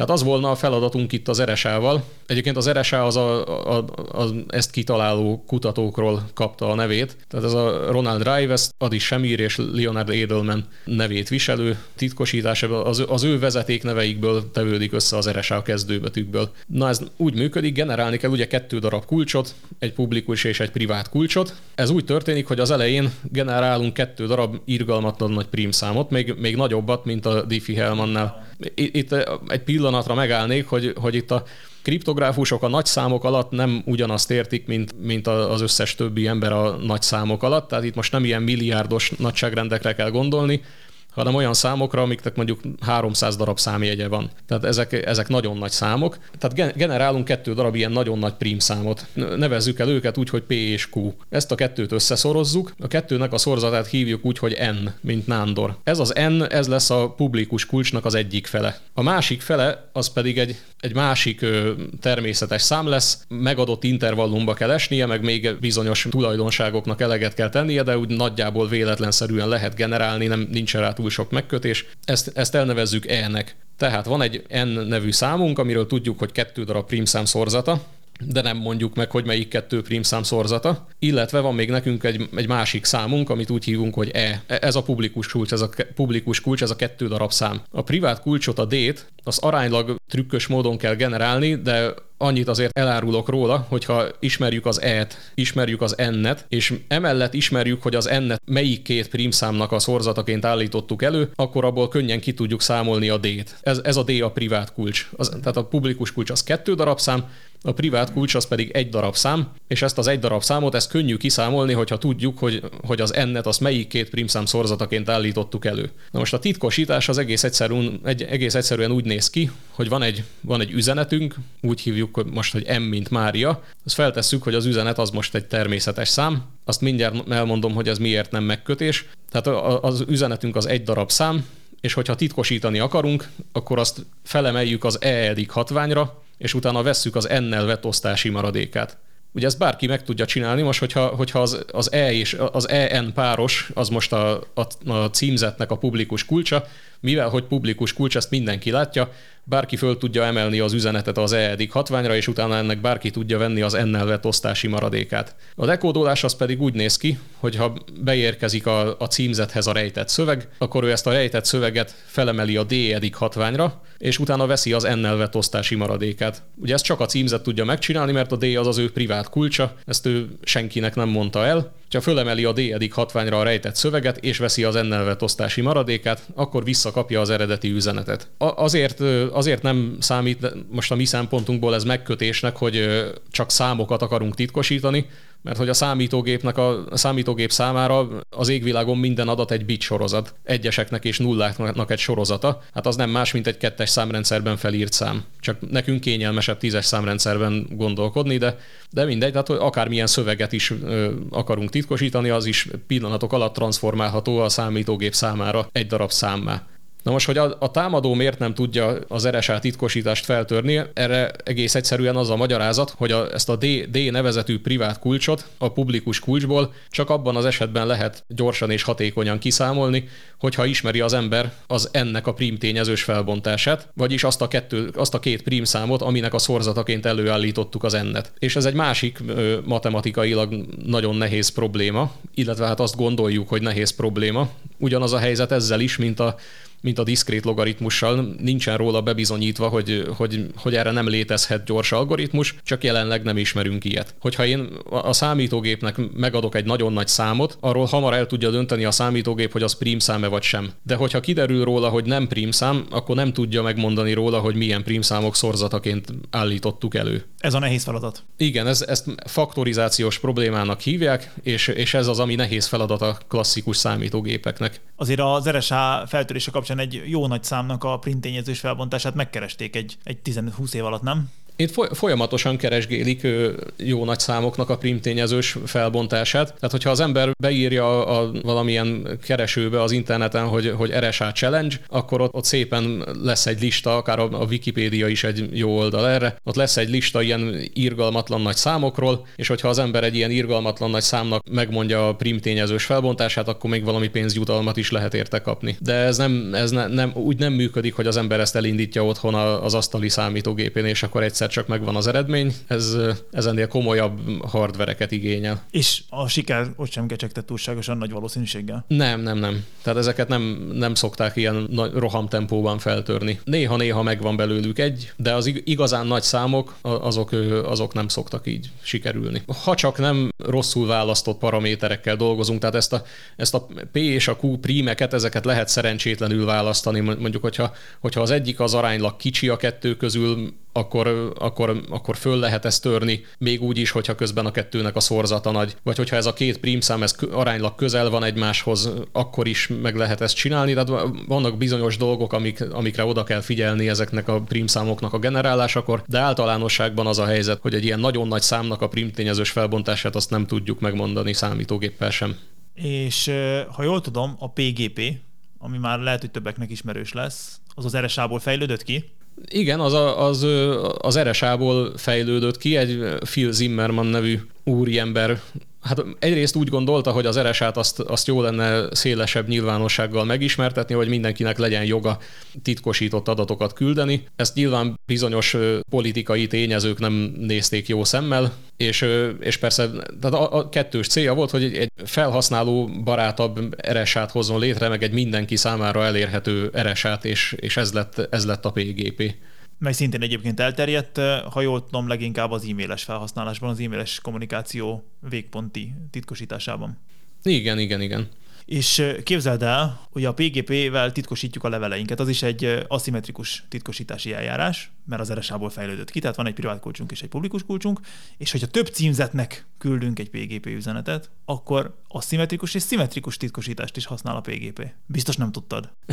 C: Tehát az volna a feladatunk itt az RSA-val. Egyébként az RSA az a, a, a, a ezt kitaláló kutatókról kapta a nevét. Tehát ez a Ronald Rive, ezt Adi Semir és Leonard Edelman nevét viselő titkosítás, az, az ő vezetékneveikből tevődik össze az RSA kezdőbetűkből. Na ez úgy működik, generálni kell ugye kettő darab kulcsot, egy publikus és egy privát kulcsot. Ez úgy történik, hogy az elején generálunk kettő darab irgalmatlan nagy prímszámot, még, még nagyobbat, mint a Diffie-Hellmannál. Itt egy pillanatra megállnék, hogy, hogy itt a kriptográfusok a nagy számok alatt nem ugyanazt értik, mint, mint az összes többi ember a nagy számok alatt, tehát itt most nem ilyen milliárdos nagyságrendekre kell gondolni, hanem olyan számokra, amiknek mondjuk 300 darab számjegye van. Tehát ezek, ezek nagyon nagy számok. Tehát generálunk kettő darab ilyen nagyon nagy prímszámot. Nevezzük el őket úgy, hogy P és Q. Ezt a kettőt összeszorozzuk, a kettőnek a szorzatát hívjuk úgy, hogy N, mint Nándor. Ez az N, ez lesz a publikus kulcsnak az egyik fele. A másik fele, az pedig egy, egy másik ö, természetes szám lesz, megadott intervallumba kell esnie, meg még bizonyos tulajdonságoknak eleget kell tennie, de úgy nagyjából véletlenszerűen lehet generálni, nem nincs rá túl sok megkötés, ezt, ezt elnevezzük E-nek. Tehát van egy N nevű számunk, amiről tudjuk, hogy kettő darab prímszám szorzata, de nem mondjuk meg, hogy melyik kettő prímszám szorzata. Illetve van még nekünk egy, egy másik számunk, amit úgy hívunk, hogy E. Ez a publikus kulcs, ez a publikus kulcs, ez a kettő darab szám. A privát kulcsot, a D-t, az aránylag trükkös módon kell generálni, de annyit azért elárulok róla, hogyha ismerjük az E-t, ismerjük az N-et, és emellett ismerjük, hogy az N-et melyik két prímszámnak a szorzataként állítottuk elő, akkor abból könnyen ki tudjuk számolni a D-t. Ez, ez a D a privát kulcs. Az, tehát a publikus kulcs az kettő darab szám, a privát kulcs az pedig egy darab szám, és ezt az egy darab számot, ezt könnyű kiszámolni, hogyha tudjuk, hogy, hogy az n-et az melyik két prímszám szorzataként állítottuk elő. Na most a titkosítás az egész egyszerűen, egy, egész egyszerűen úgy néz ki, hogy van egy, van egy üzenetünk, úgy hívjuk hogy most, hogy M, mint Mária, azt feltesszük, hogy az üzenet az most egy természetes szám, azt mindjárt elmondom, hogy ez miért nem megkötés. Tehát az üzenetünk az egy darab szám, és hogyha titkosítani akarunk, akkor azt felemeljük az e hatványra, és utána vesszük az n-nel vett osztási maradékát. Ugye ezt bárki meg tudja csinálni, most hogyha, hogyha az, az E és az EN páros, az most a, a, a címzetnek a publikus kulcsa, mivel hogy publikus kulcs, ezt mindenki látja, bárki föl tudja emelni az üzenetet az EEDIG hatványra, és utána ennek bárki tudja venni az ennel vett osztási maradékát. A dekódolás az pedig úgy néz ki, hogy ha beérkezik a, a címzethez a rejtett szöveg, akkor ő ezt a rejtett szöveget felemeli a DEDIG hatványra, és utána veszi az ennel vett osztási maradékát. Ugye ezt csak a címzet tudja megcsinálni, mert a D az az ő privát kulcsa, ezt ő senkinek nem mondta el, ha fölemeli a D hatványra a rejtett szöveget, és veszi az ennel vett osztási maradékát, akkor visszakapja az eredeti üzenetet. azért, azért nem számít most a mi szempontunkból ez megkötésnek, hogy csak számokat akarunk titkosítani, mert hogy a számítógépnek a, a számítógép számára az égvilágon minden adat egy bit sorozat, egyeseknek és nulláknak egy sorozata, hát az nem más, mint egy kettes számrendszerben felírt szám. Csak nekünk kényelmesebb tízes számrendszerben gondolkodni, de, de mindegy, tehát hogy akármilyen szöveget is ö, akarunk titkosítani, az is pillanatok alatt transformálható a számítógép számára egy darab számmá. Na most, hogy a, a támadó miért nem tudja az RSA titkosítást feltörni, erre egész egyszerűen az a magyarázat, hogy a, ezt a D, D nevezetű privát kulcsot a publikus kulcsból csak abban az esetben lehet gyorsan és hatékonyan kiszámolni, hogyha ismeri az ember az ennek a prim tényezős felbontását, vagyis azt a, kettő, azt a két prim számot, aminek a szorzataként előállítottuk az ennet. És ez egy másik ö, matematikailag nagyon nehéz probléma, illetve hát azt gondoljuk, hogy nehéz probléma. Ugyanaz a helyzet ezzel is, mint a mint a diszkrét logaritmussal, nincsen róla bebizonyítva, hogy, hogy, hogy erre nem létezhet gyors algoritmus, csak jelenleg nem ismerünk ilyet. Hogyha én a számítógépnek megadok egy nagyon nagy számot, arról hamar el tudja dönteni a számítógép, hogy az prímszám-e vagy sem. De hogyha kiderül róla, hogy nem prímszám, akkor nem tudja megmondani róla, hogy milyen prímszámok szorzataként állítottuk elő.
B: Ez a nehéz feladat.
C: Igen, ez, ezt faktorizációs problémának hívják, és, és ez az, ami nehéz feladat a klasszikus számítógépeknek.
B: Azért az RSA feltörése kapcsán egy jó nagy számnak a printényezős felbontását megkeresték egy, egy 15-20 év alatt, nem?
C: Itt folyamatosan keresgélik jó nagy számoknak a primtényezős felbontását. Tehát, hogyha az ember beírja a valamilyen keresőbe az interneten, hogy, hogy RSA Challenge, akkor ott, ott szépen lesz egy lista, akár a, a Wikipédia is egy jó oldal erre, ott lesz egy lista ilyen irgalmatlan nagy számokról, és hogyha az ember egy ilyen irgalmatlan nagy számnak megmondja a primtényezős felbontását, akkor még valami pénzjutalmat is lehet érte kapni. De ez nem, ez ne, nem, úgy nem működik, hogy az ember ezt elindítja otthon az asztali számítógépén, és akkor egyszer csak megvan az eredmény. Ez, ez ennél komolyabb hardvereket igényel.
B: És a siker ott sem kecsegtett túlságosan nagy valószínűséggel?
C: Nem, nem, nem. Tehát ezeket nem, nem szokták ilyen nagy rohamtempóban feltörni. Néha-néha megvan belőlük egy, de az igazán nagy számok, azok, azok nem szoktak így sikerülni. Ha csak nem rosszul választott paraméterekkel dolgozunk, tehát ezt a, ezt a P és a Q prímeket, ezeket lehet szerencsétlenül választani. Mondjuk, hogyha, hogyha az egyik az aránylag kicsi a kettő közül, akkor, akkor, akkor föl lehet ezt törni, még úgy is, hogyha közben a kettőnek a szorzata nagy. Vagy hogyha ez a két prímszám ez aránylag közel van egymáshoz, akkor is meg lehet ezt csinálni. Tehát vannak bizonyos dolgok, amik, amikre oda kell figyelni ezeknek a prímszámoknak a generálásakor, de általánosságban az a helyzet, hogy egy ilyen nagyon nagy számnak a prímtényezős felbontását azt nem tudjuk megmondani számítógéppel sem.
B: És ha jól tudom, a PGP, ami már lehet, hogy többeknek ismerős lesz, az az RSA-ból fejlődött ki?
C: Igen, az, a, az, az RSA-ból fejlődött ki, egy Phil Zimmerman nevű úriember Hát egyrészt úgy gondolta, hogy az RSA-t azt, azt jó lenne szélesebb nyilvánossággal megismertetni, hogy mindenkinek legyen joga titkosított adatokat küldeni. Ezt nyilván bizonyos politikai tényezők nem nézték jó szemmel, és, és persze tehát a, a kettős célja volt, hogy egy felhasználó barátabb RSA-t hozzon létre, meg egy mindenki számára elérhető RSA-t, és, és ez, lett, ez lett a PGP
B: mely szintén egyébként elterjedt, ha jól tudom, leginkább az e-mailes felhasználásban, az e-mailes kommunikáció végponti titkosításában.
C: Igen, igen, igen.
B: És képzeld el, hogy a PGP-vel titkosítjuk a leveleinket. Az is egy aszimmetrikus titkosítási eljárás, mert az RSA-ból fejlődött ki, tehát van egy privát kulcsunk és egy publikus kulcsunk, és hogyha több címzetnek küldünk egy PGP üzenetet, akkor aszimmetrikus és szimmetrikus titkosítást is használ a PGP. Biztos nem tudtad.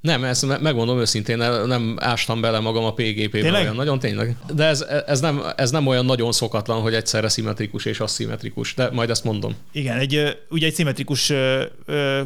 C: Nem, ezt megmondom őszintén, nem ástam bele magam a PGP-be olyan nagyon tényleg. De ez, ez, nem, ez nem olyan nagyon szokatlan, hogy egyszerre szimmetrikus és aszimmetrikus, de majd ezt mondom.
B: Igen, egy, ugye egy szimmetrikus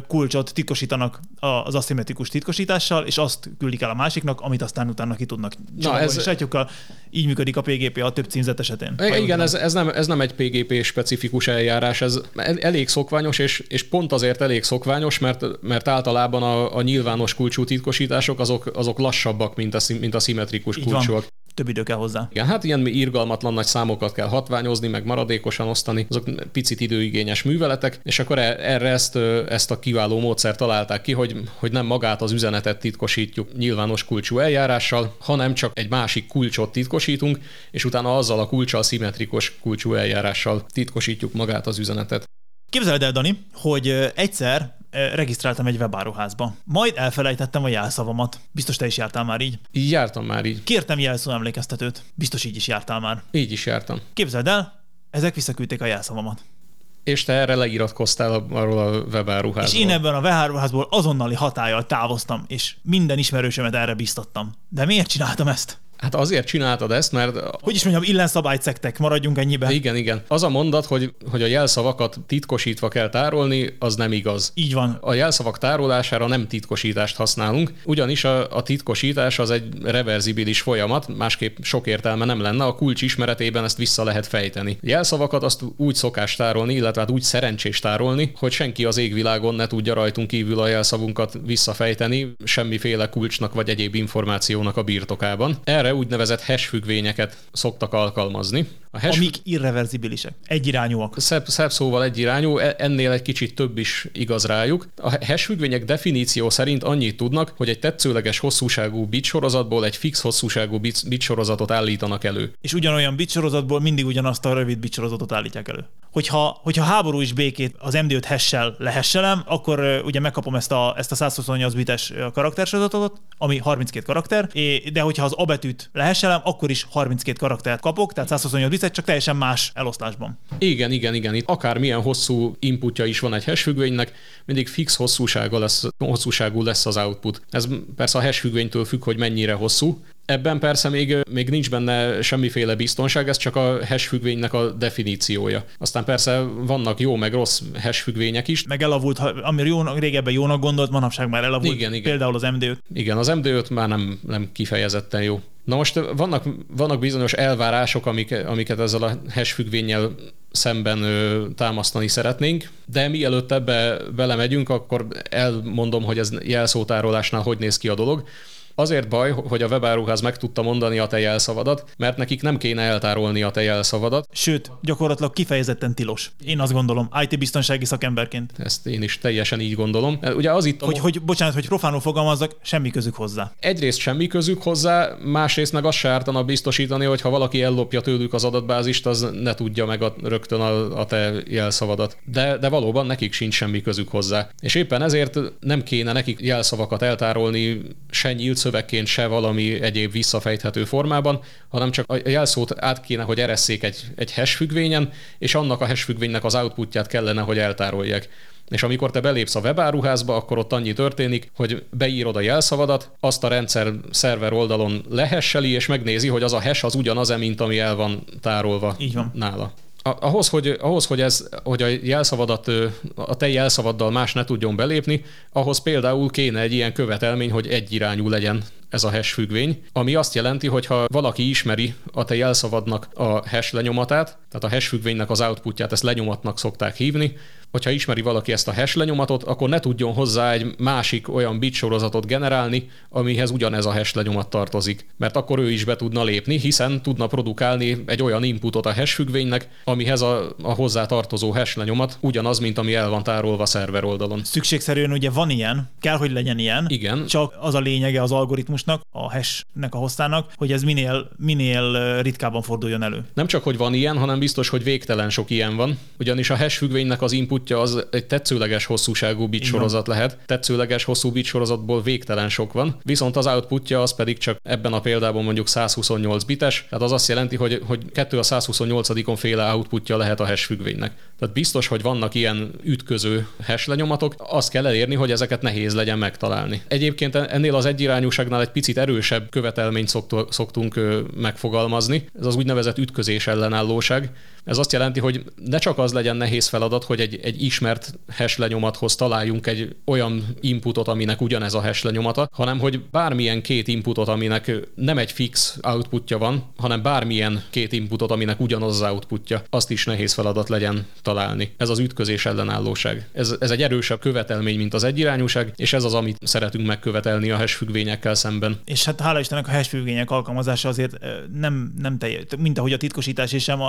B: kulcsot titkosítanak az aszimmetrikus titkosítással, és azt küldik el a másiknak, amit aztán utána ki tudnak Na, ez... Sajtjukkal. Így működik a PGP a több címzet esetén.
C: Igen, ez, ez, nem, ez nem egy PGP specifikus eljárás, ez elég szokványos, és, és pont azért elég szokványos, mert, mert általában a, a nyilvános kulcsú titkosítások azok, azok lassabbak, mint a, mint a szimmetrikus kulcsúak.
B: Több idő kell hozzá.
C: Igen, hát ilyen irgalmatlan nagy számokat kell hatványozni, meg maradékosan osztani, azok picit időigényes műveletek, és akkor e, erre ezt, ezt a kiváló módszert találták ki, hogy, hogy nem magát az üzenetet titkosítjuk nyilvános kulcsú eljárással, hanem csak egy másik kulcsot titkosítunk, és utána azzal a kulcsal szimmetrikus kulcsú eljárással titkosítjuk magát az üzenetet.
B: Képzeld el, Dani, hogy egyszer regisztráltam egy webáruházba. Majd elfelejtettem a jelszavamat. Biztos te is jártál már így?
C: Így jártam már így.
B: Kértem jelszó emlékeztetőt. Biztos így is jártál már.
C: Így is jártam.
B: Képzeld el, ezek visszaküldték a jelszavamat.
C: És te erre leiratkoztál arról a webáruházból.
B: És én ebben a webáruházból azonnali hatállyal távoztam, és minden ismerősömet erre biztattam. De miért csináltam ezt?
C: Hát azért csináltad ezt, mert...
B: Hogy is mondjam, illenszabályt szektek, maradjunk ennyiben.
C: Igen, igen. Az a mondat, hogy, hogy a jelszavakat titkosítva kell tárolni, az nem igaz.
B: Így van.
C: A jelszavak tárolására nem titkosítást használunk, ugyanis a, a titkosítás az egy reverzibilis folyamat, másképp sok értelme nem lenne, a kulcs ismeretében ezt vissza lehet fejteni. Jelszavakat azt úgy szokás tárolni, illetve hát úgy szerencsés tárolni, hogy senki az égvilágon ne tudja rajtunk kívül a jelszavunkat visszafejteni, semmiféle kulcsnak vagy egyéb információnak a birtokában. Erre úgynevezett hash függvényeket szoktak alkalmazni.
B: A hash Amik irreverzibilisek, egyirányúak.
C: Szebb, szebb szóval egyirányú, e- ennél egy kicsit több is igaz rájuk. A hash függvények definíció szerint annyit tudnak, hogy egy tetszőleges hosszúságú bit sorozatból egy fix hosszúságú bit, bit sorozatot állítanak elő.
B: És ugyanolyan bit sorozatból mindig ugyanazt a rövid bit sorozatot állítják elő. Hogyha, hogyha háború is békét az MD5 hash-sel lehesselem, akkor ugye megkapom ezt a, ezt a 128 bites karaktersorozatot, ami 32 karakter, de hogyha az abetűt lehesselem, akkor is 32 karaktert kapok, tehát 128 bit csak teljesen más eloszlásban.
C: Igen, igen, igen. Itt akármilyen hosszú inputja is van egy hash függvénynek, mindig fix hosszúsága lesz, hosszúságú lesz az output. Ez persze a hash függvénytől függ, hogy mennyire hosszú. Ebben persze még, még nincs benne semmiféle biztonság, ez csak a hash függvénynek a definíciója. Aztán persze vannak jó meg rossz hash függvények is.
B: Meg elavult, ami jó, régebben jónak gondolt, manapság már elavult. Igen, igen. Például az MD5.
C: Igen, az MD5 már nem, nem kifejezetten jó. Na most vannak, vannak bizonyos elvárások, amik, amiket ezzel a hash függvényel szemben ö, támasztani szeretnénk, de mielőtt ebbe belemegyünk, akkor elmondom, hogy ez jelszótárolásnál hogy néz ki a dolog. Azért baj, hogy a webáruház meg tudta mondani a te jelszavadat, mert nekik nem kéne eltárolni a te jelszavadat.
B: Sőt, gyakorlatilag kifejezetten tilos. Én azt gondolom, IT-biztonsági szakemberként.
C: Ezt én is teljesen így gondolom. Ugye az itt...
B: Hogy, a... hogy bocsánat, hogy profánul fogalmazzak, semmi közük hozzá.
C: Egyrészt semmi közük hozzá, másrészt meg azt se ártana biztosítani, hogy ha valaki ellopja tőlük az adatbázist, az ne tudja meg a, rögtön a, a te jelszavadat. De, de valóban nekik sincs semmi közük hozzá. És éppen ezért nem kéne nekik jelszavakat eltárolni se nyílt szövegként, se valami egyéb visszafejthető formában, hanem csak a jelszót át kéne, hogy eresszék egy, egy hash függvényen, és annak a hash függvénynek az outputját kellene, hogy eltárolják. És amikor te belépsz a webáruházba, akkor ott annyi történik, hogy beírod a jelszavadat, azt a rendszer szerver oldalon lehesseli, és megnézi, hogy az a hash az ugyanaz-e, mint ami el van tárolva
B: Így van.
C: nála ahhoz, hogy, ahhoz hogy, ez, hogy a jelszavadat, a te jelszavaddal más ne tudjon belépni, ahhoz például kéne egy ilyen követelmény, hogy egyirányú legyen ez a hash függvény, ami azt jelenti, hogy ha valaki ismeri a te jelszavadnak a hash lenyomatát, tehát a hash függvénynek az outputját, ezt lenyomatnak szokták hívni, hogyha ismeri valaki ezt a hash lenyomatot, akkor ne tudjon hozzá egy másik olyan bit sorozatot generálni, amihez ugyanez a hash lenyomat tartozik. Mert akkor ő is be tudna lépni, hiszen tudna produkálni egy olyan inputot a hash függvénynek, amihez a, a hozzá tartozó hash lenyomat ugyanaz, mint ami el van tárolva a szerver oldalon.
B: Szükségszerűen ugye van ilyen, kell, hogy legyen ilyen.
C: Igen.
B: Csak az a lényege az algoritmusnak, a hashnek a hosszának, hogy ez minél, minél ritkábban forduljon elő.
C: Nem csak, hogy van ilyen, hanem biztos, hogy végtelen sok ilyen van, ugyanis a hash függvénynek az input outputja az egy tetszőleges hosszúságú bit sorozat lehet. Tetszőleges hosszú bit sorozatból végtelen sok van, viszont az outputja az pedig csak ebben a példában mondjuk 128 bites, tehát az azt jelenti, hogy, hogy 2 a 128-on féle outputja lehet a hash függvénynek. Tehát biztos, hogy vannak ilyen ütköző hash lenyomatok, azt kell elérni, hogy ezeket nehéz legyen megtalálni. Egyébként ennél az egyirányúságnál egy picit erősebb követelményt szoktunk megfogalmazni, ez az úgynevezett ütközés ellenállóság. Ez azt jelenti, hogy ne csak az legyen nehéz feladat, hogy egy, egy ismert hash lenyomathoz találjunk egy olyan inputot, aminek ugyanez a hash lenyomata, hanem hogy bármilyen két inputot, aminek nem egy fix outputja van, hanem bármilyen két inputot, aminek ugyanaz az outputja, azt is nehéz feladat legyen találni. Ez az ütközés ellenállóság. Ez, ez egy erősebb követelmény, mint az egyirányúság, és ez az, amit szeretünk megkövetelni a hash függvényekkel szemben.
B: És hát hála Istennek a hash függvények alkalmazása azért nem, nem teljes, mint ahogy a titkosítás és sem,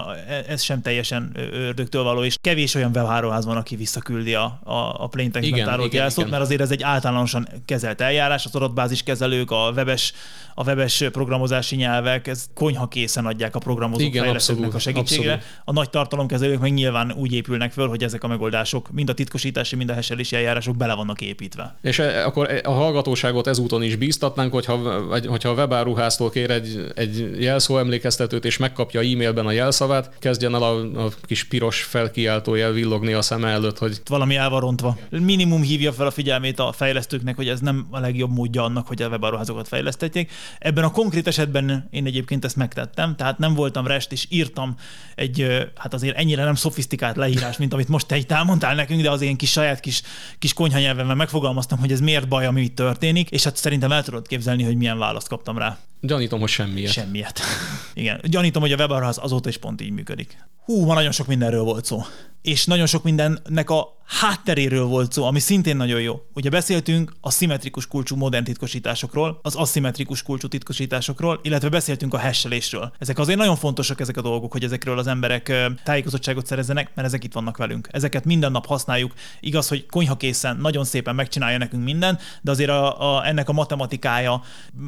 B: ez sem teljesen ördögtől való, és kevés olyan webháróház van, aki visszaküldi a, a, a plaintext tárolt jelszót, mert azért ez egy általánosan kezelt eljárás, az adatbázis kezelők, a webes, a webes programozási nyelvek, ez konyha készen adják a programozók Igen, fejlesztőknek a segítségére. Abszolút. A nagy tartalomkezelők meg nyilván úgy épülnek föl, hogy ezek a megoldások, mind a titkosítási, mind a heselési eljárások bele vannak építve.
C: És e, akkor a hallgatóságot ezúton is bíztatnánk, hogyha, hogyha a webáruháztól kér egy, egy jelszó emlékeztetőt, és megkapja e-mailben a jelszavát, kezdjen el a, a kis piros felkiáltójel villogni a szeme előtt, hogy...
B: Valami el van rontva. Minimum hívja fel a figyelmét a fejlesztőknek, hogy ez nem a legjobb módja annak, hogy a webáruházokat fejlesztetjék. Ebben a konkrét esetben én egyébként ezt megtettem, tehát nem voltam rest, és írtam egy, hát azért ennyire nem szofisztikált leírás, mint amit most te itt elmondtál nekünk, de az én kis saját kis, kis konyhanyelvemben megfogalmaztam, hogy ez miért baj, ami itt történik, és hát szerintem el tudod képzelni, hogy milyen választ kaptam rá.
C: Gyanítom, hogy semmiért.
B: Semmiért. Igen. Gyanítom, hogy a webáruház azóta is pont így működik. Hú, ma nagyon sok mindenről volt szó. És nagyon sok mindennek a hátteréről volt szó, ami szintén nagyon jó. Ugye beszéltünk a szimmetrikus kulcsú modern titkosításokról, az aszimmetrikus kulcsú titkosításokról, illetve beszéltünk a hesselésről. Ezek azért nagyon fontosak ezek a dolgok, hogy ezekről az emberek tájékozottságot szerezzenek, mert ezek itt vannak velünk. Ezeket minden nap használjuk. Igaz, hogy konyhakészen nagyon szépen megcsinálja nekünk minden, de azért a, a, ennek a matematikája,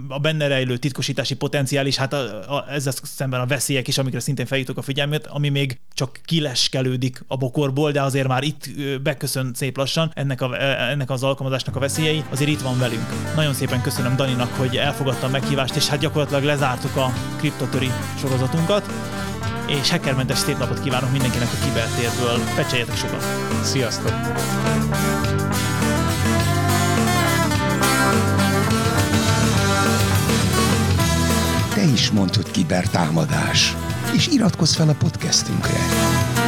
B: a benne rejlő titkosítási potenciál is, hát a, a, ezzel szemben a veszélyek is, amikre szintén feljutok a figyelmét, ami még csak kileskelődik a bokorból, de azért már itt beköszön szép lassan ennek, a, ennek az alkalmazásnak a veszélyei, azért itt van velünk. Nagyon szépen köszönöm Daninak, hogy elfogadta a meghívást, és hát gyakorlatilag lezártuk a kriptotöri sorozatunkat és hackermentes szép napot kívánok mindenkinek a kibertérből. Pecseljetek sokat!
C: Sziasztok!
A: is mondd, hogy kibertámadás, és iratkozz fel a podcastünkre.